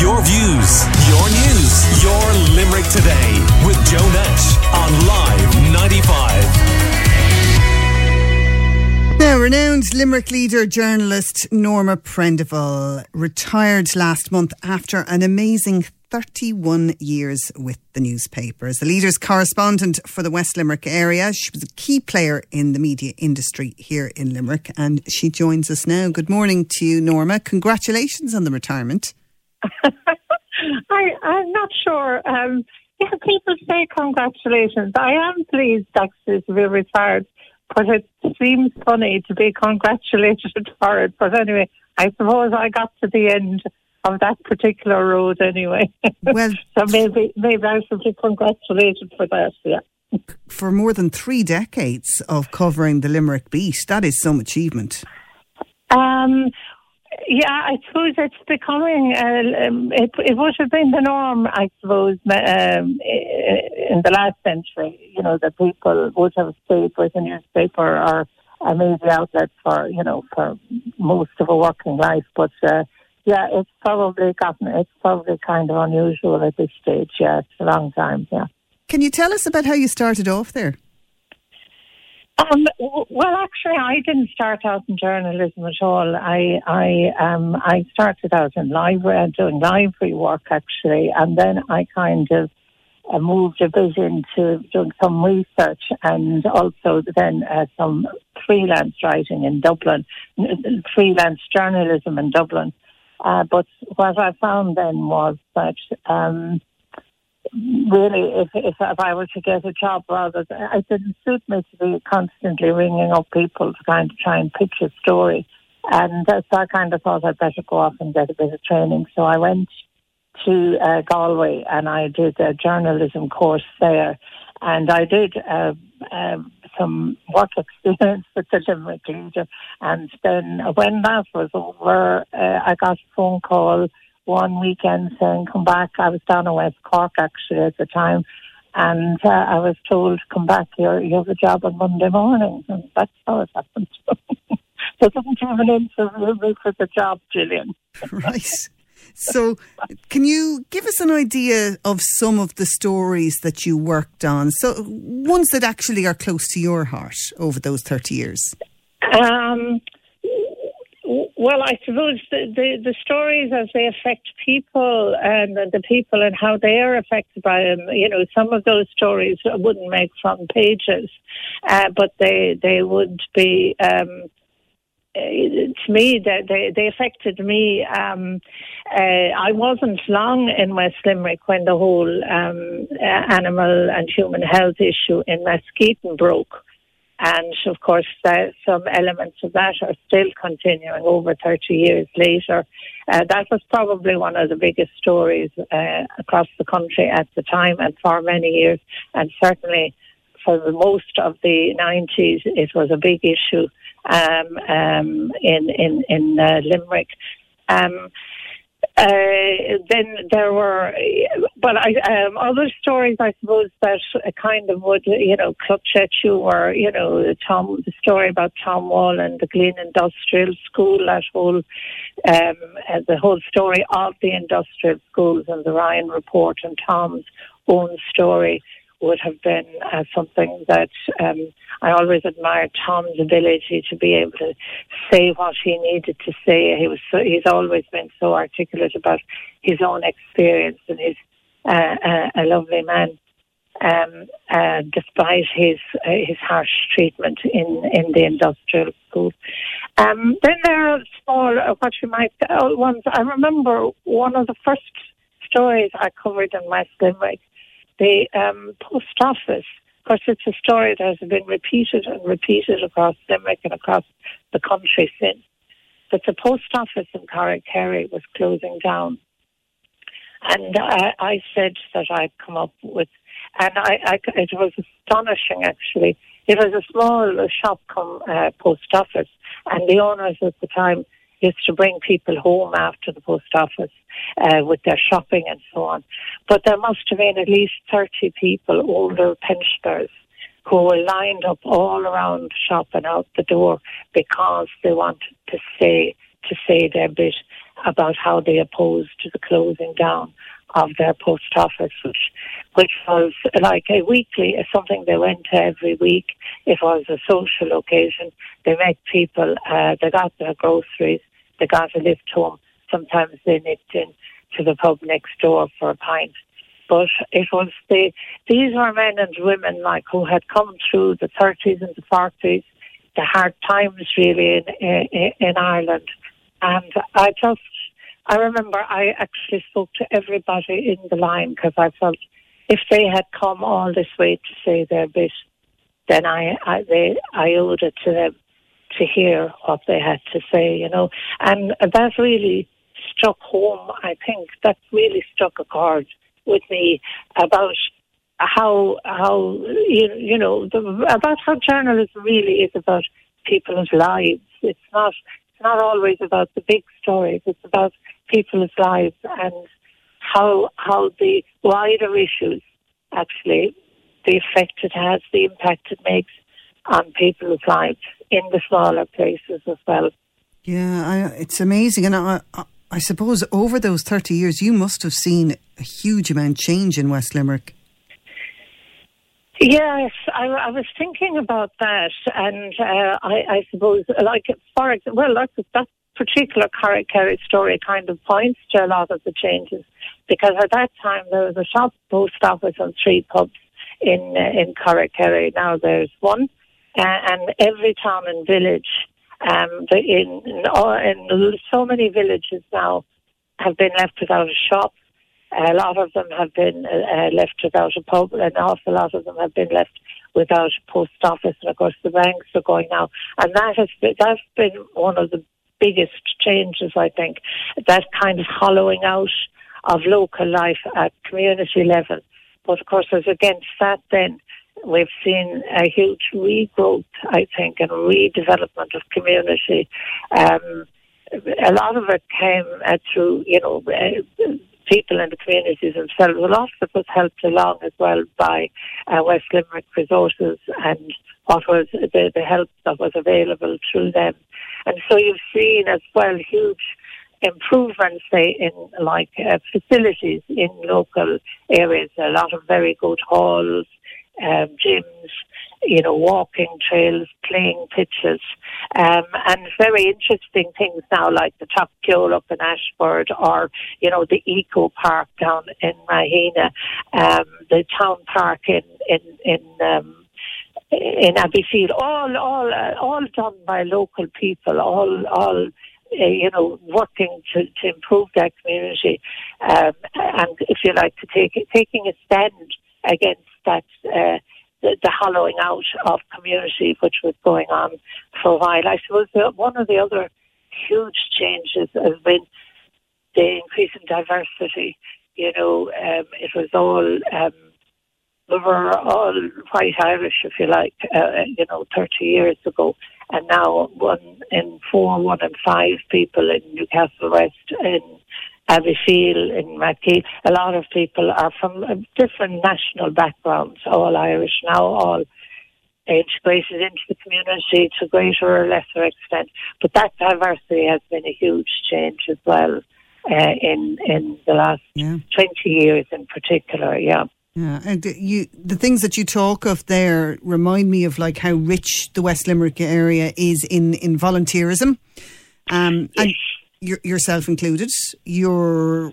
Your views, your news, your Limerick today with Joe Nash on Live 95. Now, renowned Limerick leader journalist Norma Prendeville retired last month after an amazing 31 years with the newspaper. As the leader's correspondent for the West Limerick area, she was a key player in the media industry here in Limerick, and she joins us now. Good morning to you, Norma. Congratulations on the retirement. I, I'm not sure. Um, yeah, people say congratulations. I am pleased actually to be retired, but it seems funny to be congratulated for it. But anyway, I suppose I got to the end of that particular road anyway. Well, so maybe maybe I should be congratulated for that. Yeah. For more than three decades of covering the Limerick Beast, that is some achievement. Um, yeah, I suppose it's becoming. Uh, um, it, it would have been the norm, I suppose, um, in the last century. You know, that people would have stayed with a newspaper or a media outlet for you know for most of a working life, but. Uh, yeah, it's probably gotten, it's probably kind of unusual at this stage. Yeah, it's a long time. Yeah. Can you tell us about how you started off there? Um, well, actually, I didn't start out in journalism at all. I I um I started out in library doing library work actually, and then I kind of uh, moved a bit into doing some research and also then uh, some freelance writing in Dublin, freelance journalism in Dublin. Uh, but what I found then was that um, really, if, if, if I were to get a job, rather, it didn't suit me to be constantly ringing up people to kind of try and pitch a story. And uh, so I kind of thought I'd better go off and get a bit of training. So I went to uh, Galway and I did a journalism course there. And I did uh, uh, some work experience with the Limerick Leader. And then when that was over, uh, I got a phone call one weekend saying, come back. I was down in West Cork actually at the time. And uh, I was told, come back, you're, you have a job on Monday morning. And that's how it happened. so I didn't have an interview for the job, Gillian. right. So, can you give us an idea of some of the stories that you worked on? So, ones that actually are close to your heart over those 30 years? Um, well, I suppose the, the, the, stories as they affect people and the people and how they are affected by them, you know, some of those stories wouldn't make front pages, uh, but they, they would be. Um, uh, to me, they, they, they affected me. Um, uh, I wasn't long in West Limerick when the whole um, uh, animal and human health issue in Askeaton broke. And of course, some elements of that are still continuing over 30 years later. Uh, that was probably one of the biggest stories uh, across the country at the time and for many years. And certainly for the most of the 90s, it was a big issue um, um, in in in uh, Limerick. Um, uh, then there were, but I, um, other stories, I suppose, that kind of would, you know, clutch at you know, Tom, the story about Tom Wall and the Glin Industrial School, that whole, um, the whole story of the industrial schools and the Ryan report and Tom's own story would have been uh, something that um, I always admired Tom's ability to be able to say what he needed to say. He was so, he's always been so articulate about his own experience, and he's uh, uh, a lovely man. Um, uh, despite his uh, his harsh treatment in, in the industrial school. Um, then there are small, uh, what you might, uh, ones. I remember one of the first stories I covered in West Limerick the um, post office. Of course, it's a story that has been repeated and repeated across Limerick and across the country since. But the post office in Carrick was closing down. And I, I said that I'd come up with, and I, I, it was astonishing actually. It was a small shop come uh, post office, and the owners at the time used to bring people home after the post office uh, with their shopping and so on. But there must have been at least 30 people, older pensioners, who were lined up all around the shop and out the door because they wanted to say to say their bit. about how they opposed the closing down of their post office, which which was like a weekly, something they went to every week. It was a social occasion. They met people. Uh, they got their groceries. They got a lift home. Sometimes they nipped in to the pub next door for a pint. But it was the these were men and women like who had come through the 30s and the 40s, the hard times really in in, in Ireland, and I just I remember I actually spoke to everybody in the line because I felt if they had come all this way to say their bit, then I I, they, I owed it to them to hear what they had to say, you know, and that really struck home. I think that really struck a chord with me about how how you, you know the, about how journalism really is about people's lives. It's not it's not always about the big stories. It's about people's lives and how how the wider issues actually the effect it has, the impact it makes on people's lives in the smaller places as well. Yeah, I, it's amazing, and I, I suppose over those 30 years, you must have seen a huge amount change in West limerick. Yes, I, I was thinking about that, and uh, I, I, suppose, like, for example, well, that particular Carrigkerry story kind of points to a lot of the changes, because at that time there was a shop post office and three pubs in uh, in Carrigkerry. Now there's one, uh, and every town and village um, in, in, in so many villages now have been left without a shop. A lot of them have been uh, uh, left without a pub, and an awful lot of them have been left without a post office. And of course, the banks are going now, and that has been, that's been one of the biggest changes. I think that kind of hollowing out of local life at community level. But of course, as against that, then We've seen a huge regrowth, I think, and redevelopment of community. Um, a lot of it came uh, through, you know, uh, people in the communities themselves. A lot of it was helped along as well by uh, West Limerick Resources and what was the, the help that was available through them. And so you've seen as well huge improvements, say, in like uh, facilities in local areas. A lot of very good halls, um, gyms, you know, walking trails, playing pitches, um, and very interesting things now like the Top Kill up in Ashford or, you know, the Eco Park down in Rahena, um, the Town Park in, in, in, um, in Abbeyfeale, all, all, uh, all done by local people, all, all, uh, you know, working to, to improve their community, um, and if you like, to take taking a stand against that uh, the, the, hollowing out of community which was going on for a while. I suppose the, one of the other huge changes has been the increase in diversity. You know, um, it was all um, we were all white Irish, if you like, uh, you know, 30 years ago. And now one in four, one in five people in Newcastle West, in Abbeyfeale, in Rathkeale. A lot of people are from different national backgrounds, all Irish now, all integrated into the community to greater or lesser extent. But that diversity has been a huge change as well uh, in in the last yeah. 20 years in particular, yeah. Yeah, and you, the things that you talk of there remind me of like how rich the West Limerick area is in in volunteerism, um, and yourself included, you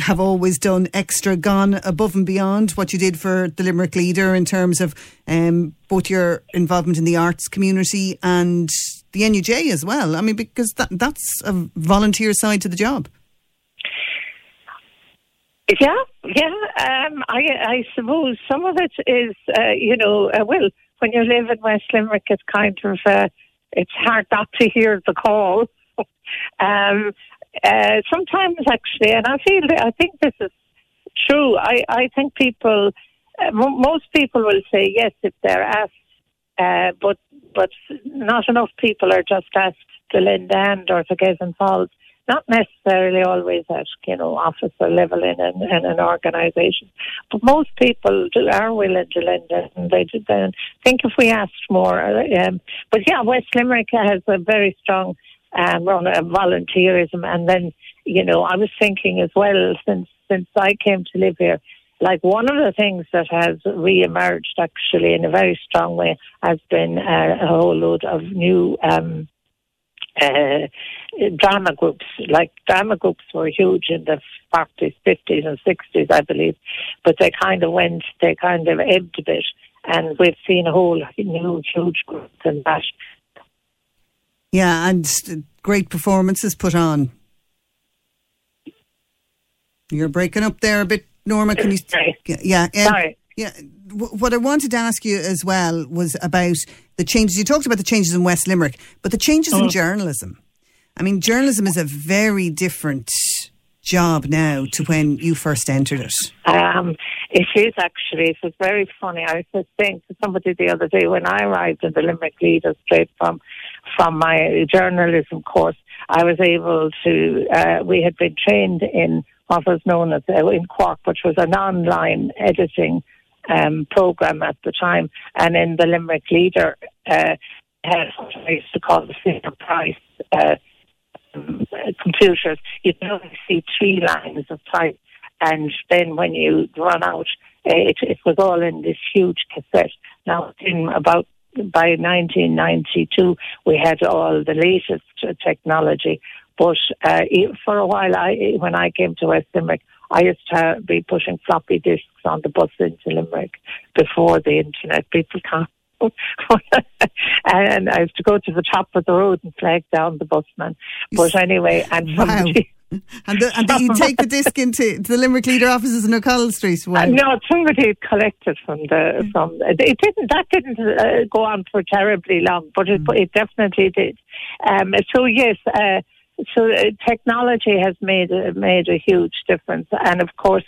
have always done extra, gone above and beyond what you did for the Limerick Leader in terms of um, both your involvement in the arts community and the NUJ as well. I mean, because that, that's a volunteer side to the job. Yeah, yeah. Um, I, I suppose some of it is, uh, you know, uh, well, when you live in West Limerick, it's kind of, uh, it's hard not to hear the call um, uh, sometimes, actually, and I feel that I think this is true. I, I think people, uh, m- most people will say yes if they're asked, uh, but but not enough people are just asked to lend a hand or to get involved. Not necessarily always at you know officer level in an, in an organisation, but most people do, are willing to lend it, and they do. Then think if we asked more. Uh, um, but yeah, West Limerick has a very strong um, run of volunteerism, and then you know, I was thinking as well since since I came to live here, like one of the things that has re-emerged actually in a very strong way has been uh, a whole load of new um, uh, drama groups. Like drama groups were huge in the 40s, 50s, and 60s, I believe, but they kind of went, they kind of ebbed a bit, and we've seen a whole new huge group in that. Yeah, and great performances put on. You're breaking up there a bit, Norma. Can you? Sorry. Yeah. um, Sorry. Yeah. What I wanted to ask you as well was about the changes. You talked about the changes in West Limerick, but the changes in journalism. I mean, journalism is a very different job now to when you first entered it. Um, it is actually. It was very funny. I was saying to somebody the other day when I arrived in the Limerick Leader straight from from my journalism course, I was able to. Uh, we had been trained in what was known as uh, in Quark, which was an online editing um, program at the time, and in the Limerick Leader uh, had what I used to call the Silver Price. Uh, computers, you can only see three lines of type. And then when you run out, uh, it, it was all in this huge cassette. Now, in about by 1992, we had all the latest uh, technology. But uh, for a while, I, when I came to West Limerick, I used to be pushing floppy disks on the bus into Limerick before the internet. People can't. and I used to go to the top of the road and flag down the busman. But anyway, and Wow. somebody, And, the, and you take the disc into the Limerick Leader offices in O'Connell Street. Wow. Uh, no, somebody had collected from the from. It didn't. That didn't uh, go on for terribly long, but it, it definitely did. Um, so yes, uh, so uh, technology has made made a huge difference, and of course,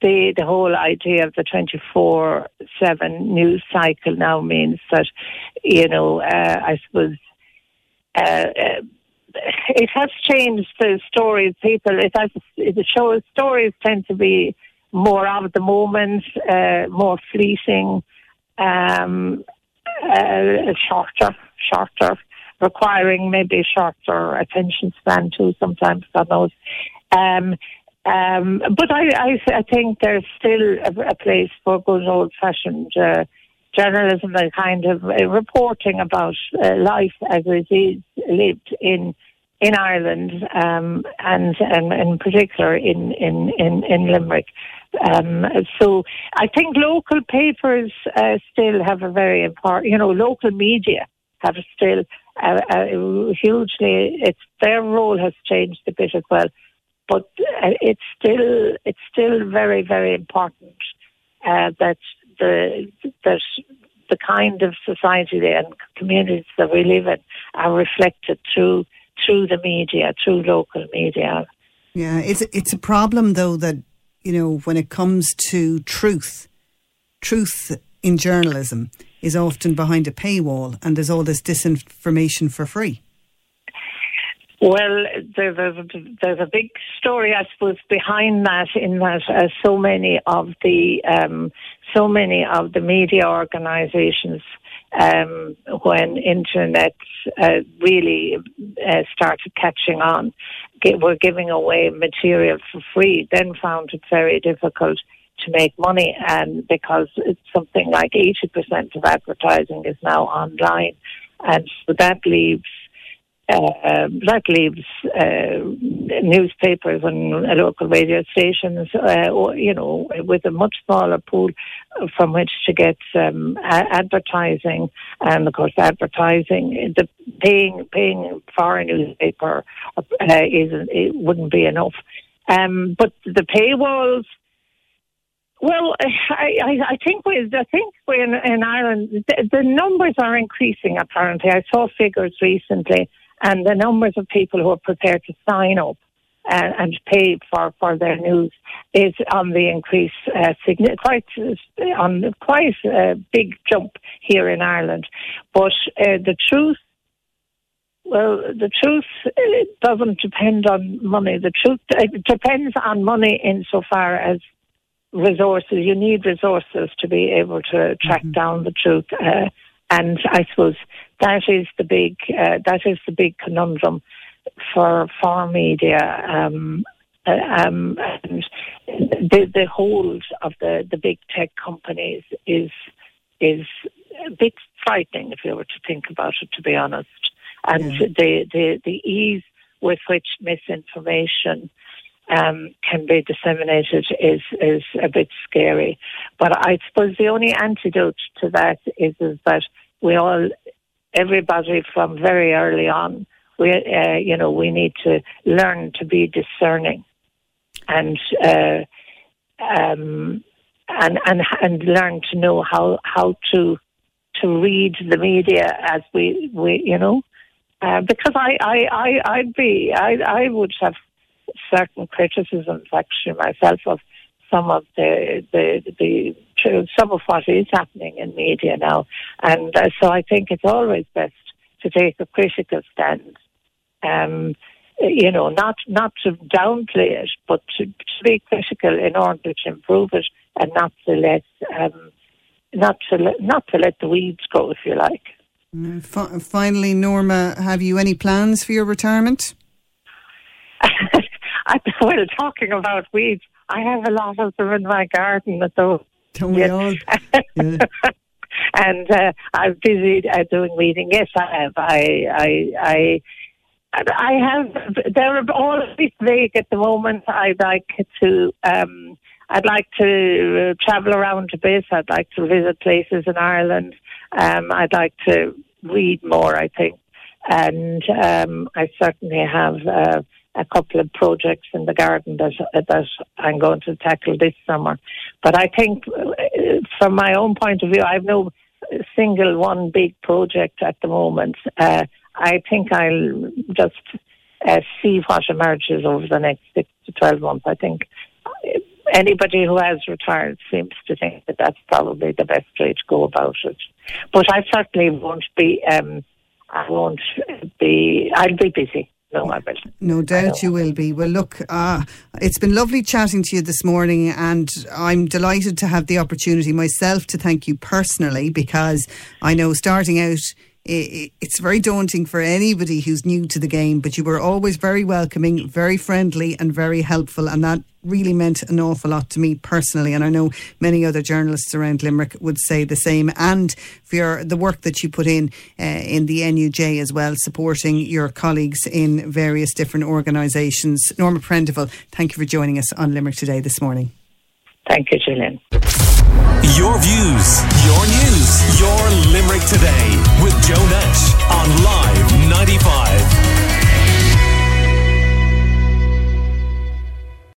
the the whole idea of the twenty four seven news cycle now means that you know uh, I suppose. Uh, uh, it has changed the stories. People, it has. It shows stories tend to be more of the moment, uh, more fleeting, um, uh, shorter, shorter, requiring maybe shorter attention span too. Sometimes, God knows. Um, um, but I, I, I think there's still a, a place for good old fashioned. Uh, journalism and kind of uh, reporting about uh, life as it is lived in in Ireland um, and, and in particular in in in, in Limerick. Um, so I think local papers uh, still have a very important, you know, local media have still uh, uh, hugely. It's their role has changed a bit as well, but uh, it's still it's still very very important uh, that the that the kind of society and communities that we live in are reflected through through the media, through local media. Yeah, it's it's a problem though that you know when it comes to truth, truth in journalism is often behind a paywall, and there's all this disinformation for free. Well, there's a, there's a big story, I suppose, behind that. In that, uh, so many of the um, so many of the media organisations, um, when internet uh, really uh, started catching on, were giving away material for free. Then found it very difficult to make money, and because it's something like eighty percent of advertising is now online, and so that leaves uh, that leaves uh, newspapers and uh, local radio stations, uh, or, you know, with a much smaller pool from which to get um, a- advertising, and of course, advertising the paying paying for a newspaper uh, is it wouldn't be enough. Um, but the paywalls. Well, I, I, I think we, I think we in, in Ireland, the, the numbers are increasing. Apparently, I saw figures recently and the numbers of people who are prepared to sign up and, and pay for, for their news is on the increase, uh, signi- quite uh, on quite a big jump here in Ireland. But uh, the truth, well, the truth uh, doesn't depend on money. The truth it depends on money insofar as resources. You need resources to be able to track down the truth. Uh, and I suppose that is the big uh, that is the big conundrum. for for media. Um, uh, um, and the the hold of the, the big tech companies is is a bit frightening if you were to think about it. To be honest, and yeah. the, the the ease with which misinformation um, can be disseminated is is a bit scary. But I suppose the only antidote to that is is that we all, everybody from very early on, we uh, you know we need to learn to be discerning, and uh, um, and and and learn to know how how to to read the media as we we you know. Uh, because I, I, I, I'd be, I, I would have certain criticisms actually myself of some of the the the some of what is happening in media now, and uh, so I think it's always best to take a critical stand. Um, you know, not not to downplay it, but to, to be critical in order to improve it, and not to let um, not to let, not to let the weeds go, if you like. Mm, finally, Norma, have you any plans for your retirement? I, well, talking about weeds, I have a lot of them in my garden. So don't we all? Yeah. and uh, I'm busy uh, doing reading. Yes, I have. I, I, I. I have. They're all a bit vague at the moment. I'd like to. Um, I'd like to travel around a bit. I'd like to visit places in Ireland. Um, I'd like to read more. I think, and um, I certainly have. Uh, a couple of projects in the garden that that I'm going to tackle this summer. But I think, uh, from my own point of view, I've no single one big project at the moment. Uh, I think I'll just uh, see what emerges over the next six to twelve months. I think anybody who has retired seems to think that that's probably the best way to go about it. But I certainly won't be. Um, I won't be. I'll be busy no, I will. No doubt you will be. Well, look, uh, it's been lovely chatting to you this morning, and I'm delighted to have the opportunity myself to thank you personally because I know starting out it's very daunting for anybody who's new to the game, but you were always very welcoming, very friendly, and very helpful. And that really meant an awful lot to me personally. And I know many other journalists around Limerick would say the same. And for your, the work that you put in uh, in the NUJ as well, supporting your colleagues in various different organisations. Norma Prendeville, thank you for joining us on Limerick Today this morning. Thank you, Julian. Your views, your news, your Limerick today with Joe Nash on Live 95.